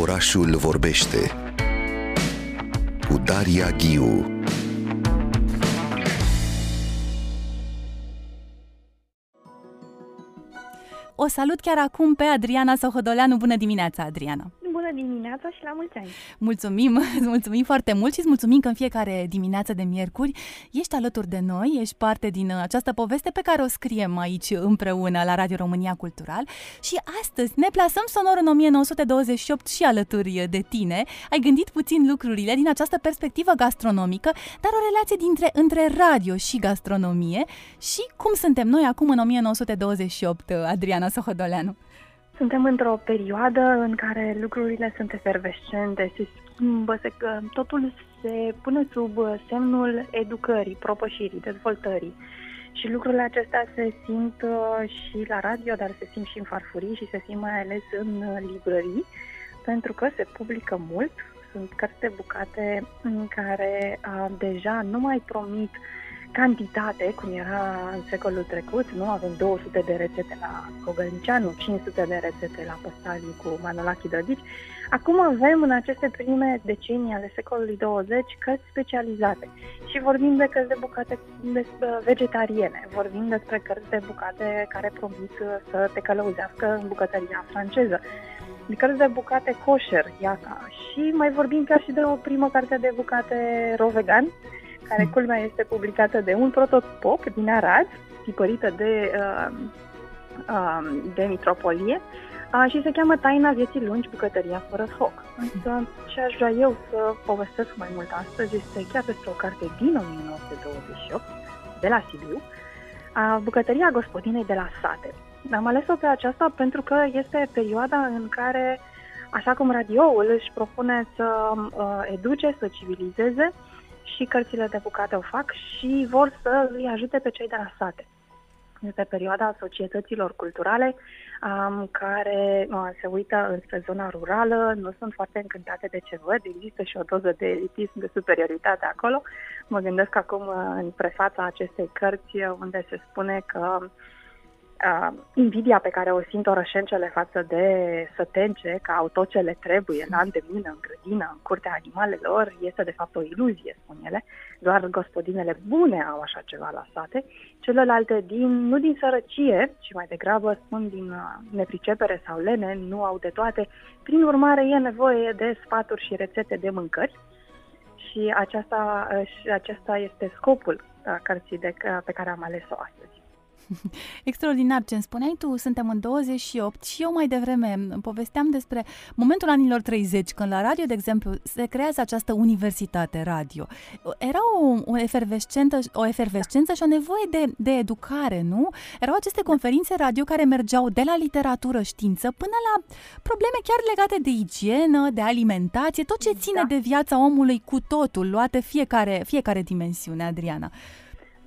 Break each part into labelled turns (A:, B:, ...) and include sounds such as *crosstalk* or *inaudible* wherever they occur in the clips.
A: Orașul vorbește cu Daria Ghiu
B: O salut chiar acum pe Adriana Sohodoleanu. Bună dimineața, Adriana!
C: Bună dimineața și la mulți ani!
B: Mulțumim, *laughs* îți mulțumim foarte mult și îți mulțumim că în fiecare dimineață de miercuri ești alături de noi, ești parte din această poveste pe care o scriem aici împreună la Radio România Cultural și astăzi ne plasăm sonor în 1928 și alături de tine. Ai gândit puțin lucrurile din această perspectivă gastronomică, dar o relație dintre între radio și gastronomie și cum suntem noi acum în 1928, Adriana Sohodoleanu.
C: Suntem într-o perioadă în care lucrurile sunt efervescente, se schimbă, se, totul se pune sub semnul educării, propășirii, dezvoltării. Și lucrurile acestea se simt uh, și la radio, dar se simt și în farfurii și se simt mai ales în librării, pentru că se publică mult, sunt cărți de bucate în care a, uh, deja nu mai promit uh, cantitate, cum era în secolul trecut, nu avem 200 de rețete la Cogălnicianu, 500 de rețete la Păstalii cu Manolachi Drăgici. Acum avem în aceste prime decenii ale secolului 20 cărți specializate și vorbim de cărți de bucate vegetariene, vorbim despre cărți de bucate care promit să te călăuzească în bucătăria franceză de cărți de bucate kosher, iată. Și mai vorbim chiar și de o primă carte de bucate ro vegan, care culmea este publicată de un protopop din Arad, tipărită de, uh, uh, de Mitropolie, uh, și se cheamă Taina vieții lungi, bucătăria fără foc. Însă ce aș vrea eu să povestesc mai mult astăzi este chiar despre o carte din 1928, de la Sibiu, uh, Bucătăria gospodinei de la sate. Am ales-o pe aceasta pentru că este perioada în care, așa cum radioul își propune să uh, educe, să civilizeze, și cărțile de bucate o fac și vor să îi ajute pe cei de la sate. Este perioada societăților culturale um, care uh, se uită înspre zona rurală, nu sunt foarte încântate de ce văd, există și o doză de elitism, de superioritate acolo. Mă gândesc acum uh, în prefața acestei cărți unde se spune că uh, uh, invidia pe care o simt orășencele față de sătence, că au tot ce le trebuie la îndemână, în grădină, în curtea animalelor, este de fapt o iluzie, spun ele. Doar gospodinele bune au așa ceva la sate. Celelalte, din, nu din sărăcie, ci mai degrabă spun din uh, nepricepere sau lene, nu au de toate. Prin urmare, e nevoie de sfaturi și rețete de mâncări. Și aceasta, uh, și acesta este scopul uh, cărții de, pe care am ales-o astăzi. *laughs*
B: Extraordinar ce îmi spuneai tu, suntem în 28 și eu mai devreme povesteam despre momentul anilor 30, când la radio, de exemplu, se creează această universitate radio. Era o, o, efervescență, o efervescență și o nevoie de, de educare, nu? Erau aceste conferințe radio care mergeau de la literatură, știință, până la probleme chiar legate de igienă, de alimentație, tot ce ține da. de viața omului cu totul, luate fiecare, fiecare dimensiune, Adriana.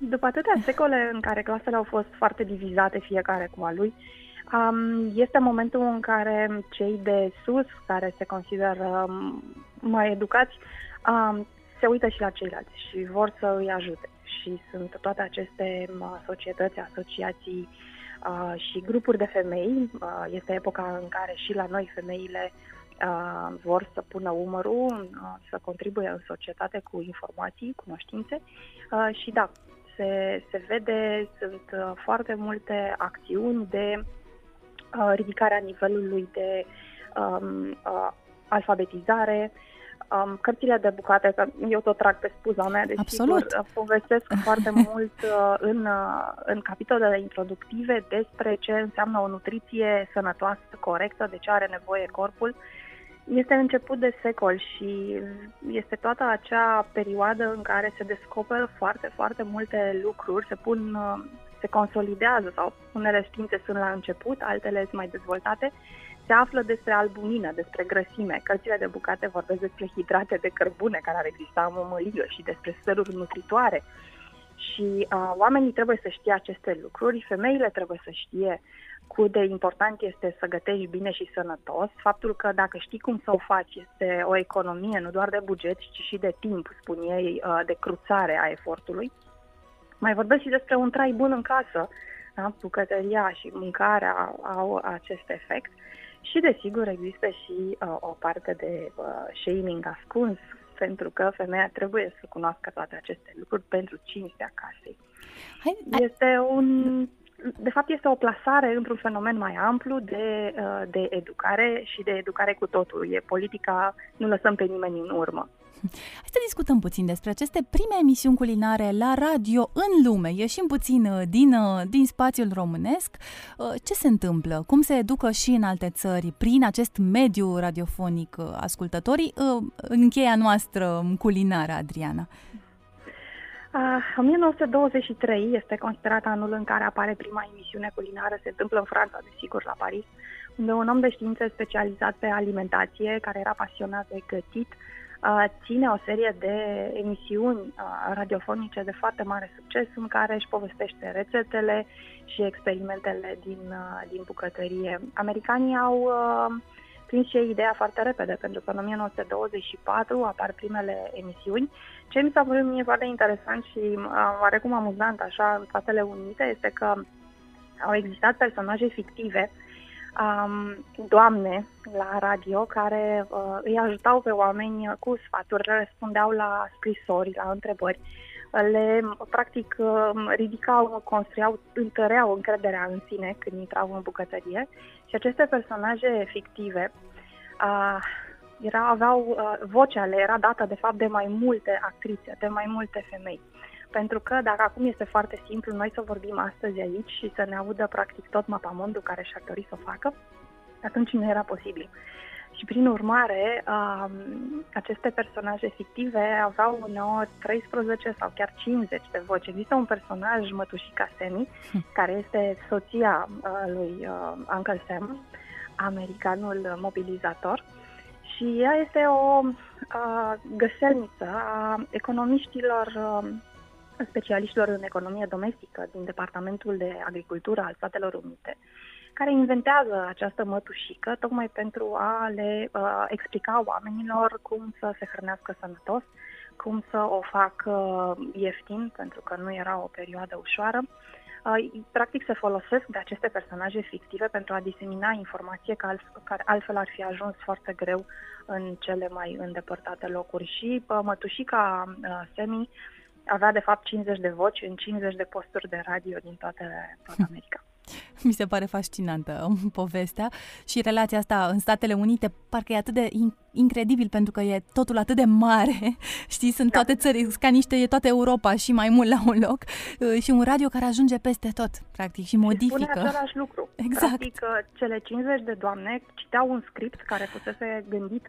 C: După atâtea secole în care clasele au fost foarte divizate fiecare cu a lui, um, este momentul în care cei de sus, care se consideră um, mai educați, um, se uită și la ceilalți și vor să îi ajute. Și sunt toate aceste societăți, asociații uh, și grupuri de femei. Uh, este epoca în care și la noi femeile uh, vor să pună umărul, uh, să contribuie în societate cu informații, cunoștințe. Uh, și da, se, se vede, sunt uh, foarte multe acțiuni de uh, ridicare a nivelului de um, uh, alfabetizare, um, cărțile de bucate, că eu tot trag pe spuza mea, desigur, uh, povestesc foarte *laughs* mult uh, în, uh, în capitolele introductive despre ce înseamnă o nutriție sănătoasă, corectă, de ce are nevoie corpul. Uh, este început de secol și este toată acea perioadă în care se descoperă foarte, foarte multe lucruri, se pun, se consolidează sau unele științe sunt la început, altele sunt mai dezvoltate, se află despre albumină, despre grăsime. Cărțile de bucate vorbesc despre hidrate de cărbune care ar exista în mămăligă și despre săruri nutritoare. Și uh, oamenii trebuie să știe aceste lucruri, femeile trebuie să știe cât de important este să gătești bine și sănătos, faptul că dacă știi cum să o faci este o economie nu doar de buget, ci și de timp, spun ei, uh, de cruțare a efortului. Mai vorbesc și despre un trai bun în casă, Da? Bucătăria și mâncarea au acest efect și, desigur, există și uh, o parte de uh, shaming ascuns, pentru că femeia trebuie să cunoască toate aceste lucruri pentru cinstea casei. Hai, hai. Este un de fapt, este o plasare într-un fenomen mai amplu de, uh, de educare și de educare cu totul. E politica, nu lăsăm pe nimeni în urmă.
B: Hai să discutăm puțin despre aceste prime emisiuni culinare la radio în lume. Ieșim puțin uh, din, uh, din spațiul românesc. Ce se întâmplă? Cum se educă și în alte țări prin acest mediu radiofonic ascultătorii? Încheia noastră culinară, Adriana.
C: Uh, 1923 este considerat anul în care apare prima emisiune culinară, se întâmplă în Franța, desigur, la Paris, unde un om de știință specializat pe alimentație, care era pasionat de gătit, uh, ține o serie de emisiuni uh, radiofonice de foarte mare succes în care își povestește rețetele și experimentele din, uh, din bucătărie. Americanii au uh, prins și ei ideea foarte repede, pentru că în 1924 apar primele emisiuni. Ce mi s-a părut mie foarte interesant și uh, oarecum amuzant așa în Statele Unite este că au existat personaje fictive, um, doamne la radio, care uh, îi ajutau pe oameni cu sfaturi, răspundeau la scrisori, la întrebări le, practic, um, ridicau, construiau, întăreau încrederea în sine când intrau în bucătărie și aceste personaje fictive uh, era, aveau, uh, vocea le era dată, de fapt, de mai multe actrițe, de mai multe femei. Pentru că dacă acum este foarte simplu noi să vorbim astăzi aici și să ne audă practic tot mapamondul care și-ar dori să o facă, atunci nu era posibil. Și prin urmare, um, aceste personaje fictive aveau uneori 13 sau chiar 50 de voci. Există un personaj, Mătușica Semi, hm. care este soția uh, lui uh, Uncle Sam, americanul mobilizator, și ea este o uh, găselniță a economiștilor, uh, specialiștilor în economie domestică din Departamentul de Agricultură al Statelor Unite, care inventează această mătușică tocmai pentru a le uh, explica oamenilor cum să se hrănească sănătos, cum să o facă ieftin, pentru că nu era o perioadă ușoară. Uh, practic se folosesc de aceste personaje fictive pentru a disemina informație care altfel ar fi ajuns foarte greu în cele mai îndepărtate locuri. Și uh, mătușica uh, Semi avea de fapt 50 de voci în 50 de posturi de radio din toate, toată *laughs* America. *laughs*
B: Mi se pare fascinantă um, *laughs* povestea și relația asta în Statele Unite parcă e atât de incredibil pentru că e totul atât de mare, *laughs* știi, sunt da. toate țări, ca niște, e toată Europa și mai mult la un loc uh, și un radio care ajunge peste tot, practic, și modifică. Și
C: spune același lucru.
B: Exact.
C: Practic, uh, cele 50 de doamne citeau un script care fusese gândit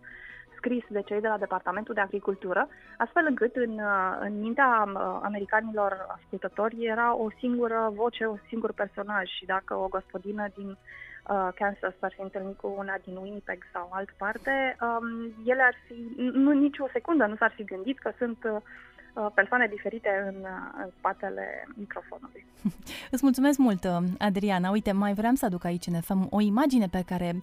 C: scris de cei de la Departamentul de Agricultură, astfel încât în, uh, în mintea uh, americanilor ascultători era o singură voce, un singur personaj. Și dacă o gospodină din uh, Kansas s-ar fi întâlnit cu una din Winnipeg sau altă parte, um, ele ar fi, nu nici o secundă nu s-ar fi gândit că sunt uh, Uh, persoane diferite în, uh, în spatele microfonului. *laughs*
B: Îți mulțumesc mult, uh, Adriana. Uite, mai vreau să aduc aici în FM o imagine pe care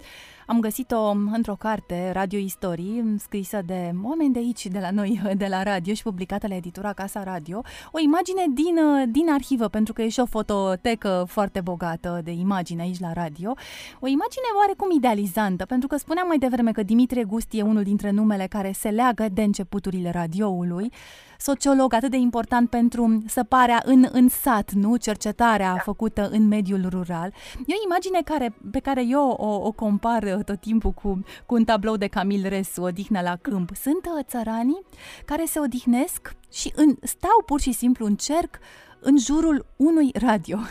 B: am găsit-o într-o carte, Radio Istorii, scrisă de oameni de aici, de la noi, *laughs* de la radio și publicată la editura Casa Radio. O imagine din, din arhivă, pentru că e și o fototecă foarte bogată de imagini aici la radio. O imagine oarecum idealizantă, pentru că spuneam mai devreme că Dimitrie Gusti e unul dintre numele care se leagă de începuturile radioului sociolog atât de important pentru săparea în, în sat, nu? Cercetarea da. făcută în mediul rural. E o imagine care, pe care eu o, o compar uh, tot timpul cu, cu un tablou de Camil Resu, Odihnă la câmp. Sunt uh, țăranii care se odihnesc și în, stau pur și simplu în cerc în jurul unui radio. *laughs*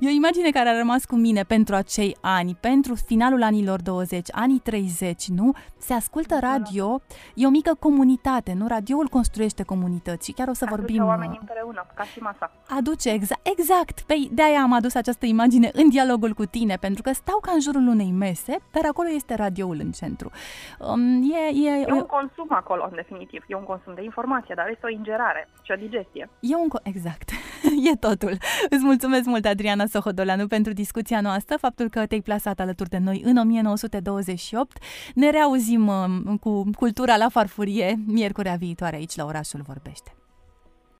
B: E o imagine care a rămas cu mine pentru acei ani, pentru finalul anilor 20, anii 30, nu? Se ascultă da. radio, e o mică comunitate, nu? Radioul construiește comunități și chiar o să
C: Aduce
B: vorbim...
C: oamenii împreună, ca și masa.
B: Aduce, exact, exact. Păi de-aia am adus această imagine în dialogul cu tine, pentru că stau ca în jurul unei mese, dar acolo este radioul în centru.
C: Um, e, e, e un consum acolo, în definitiv. E un consum de informație, dar este o ingerare și o digestie.
B: E un... Exact. *laughs* e totul. Îți mulțumesc mult, Adriana Sohodoleanu, pentru discuția noastră, faptul că te-ai plasat alături de noi în 1928. Ne reauzim uh, cu cultura la farfurie miercurea viitoare aici la Orașul Vorbește.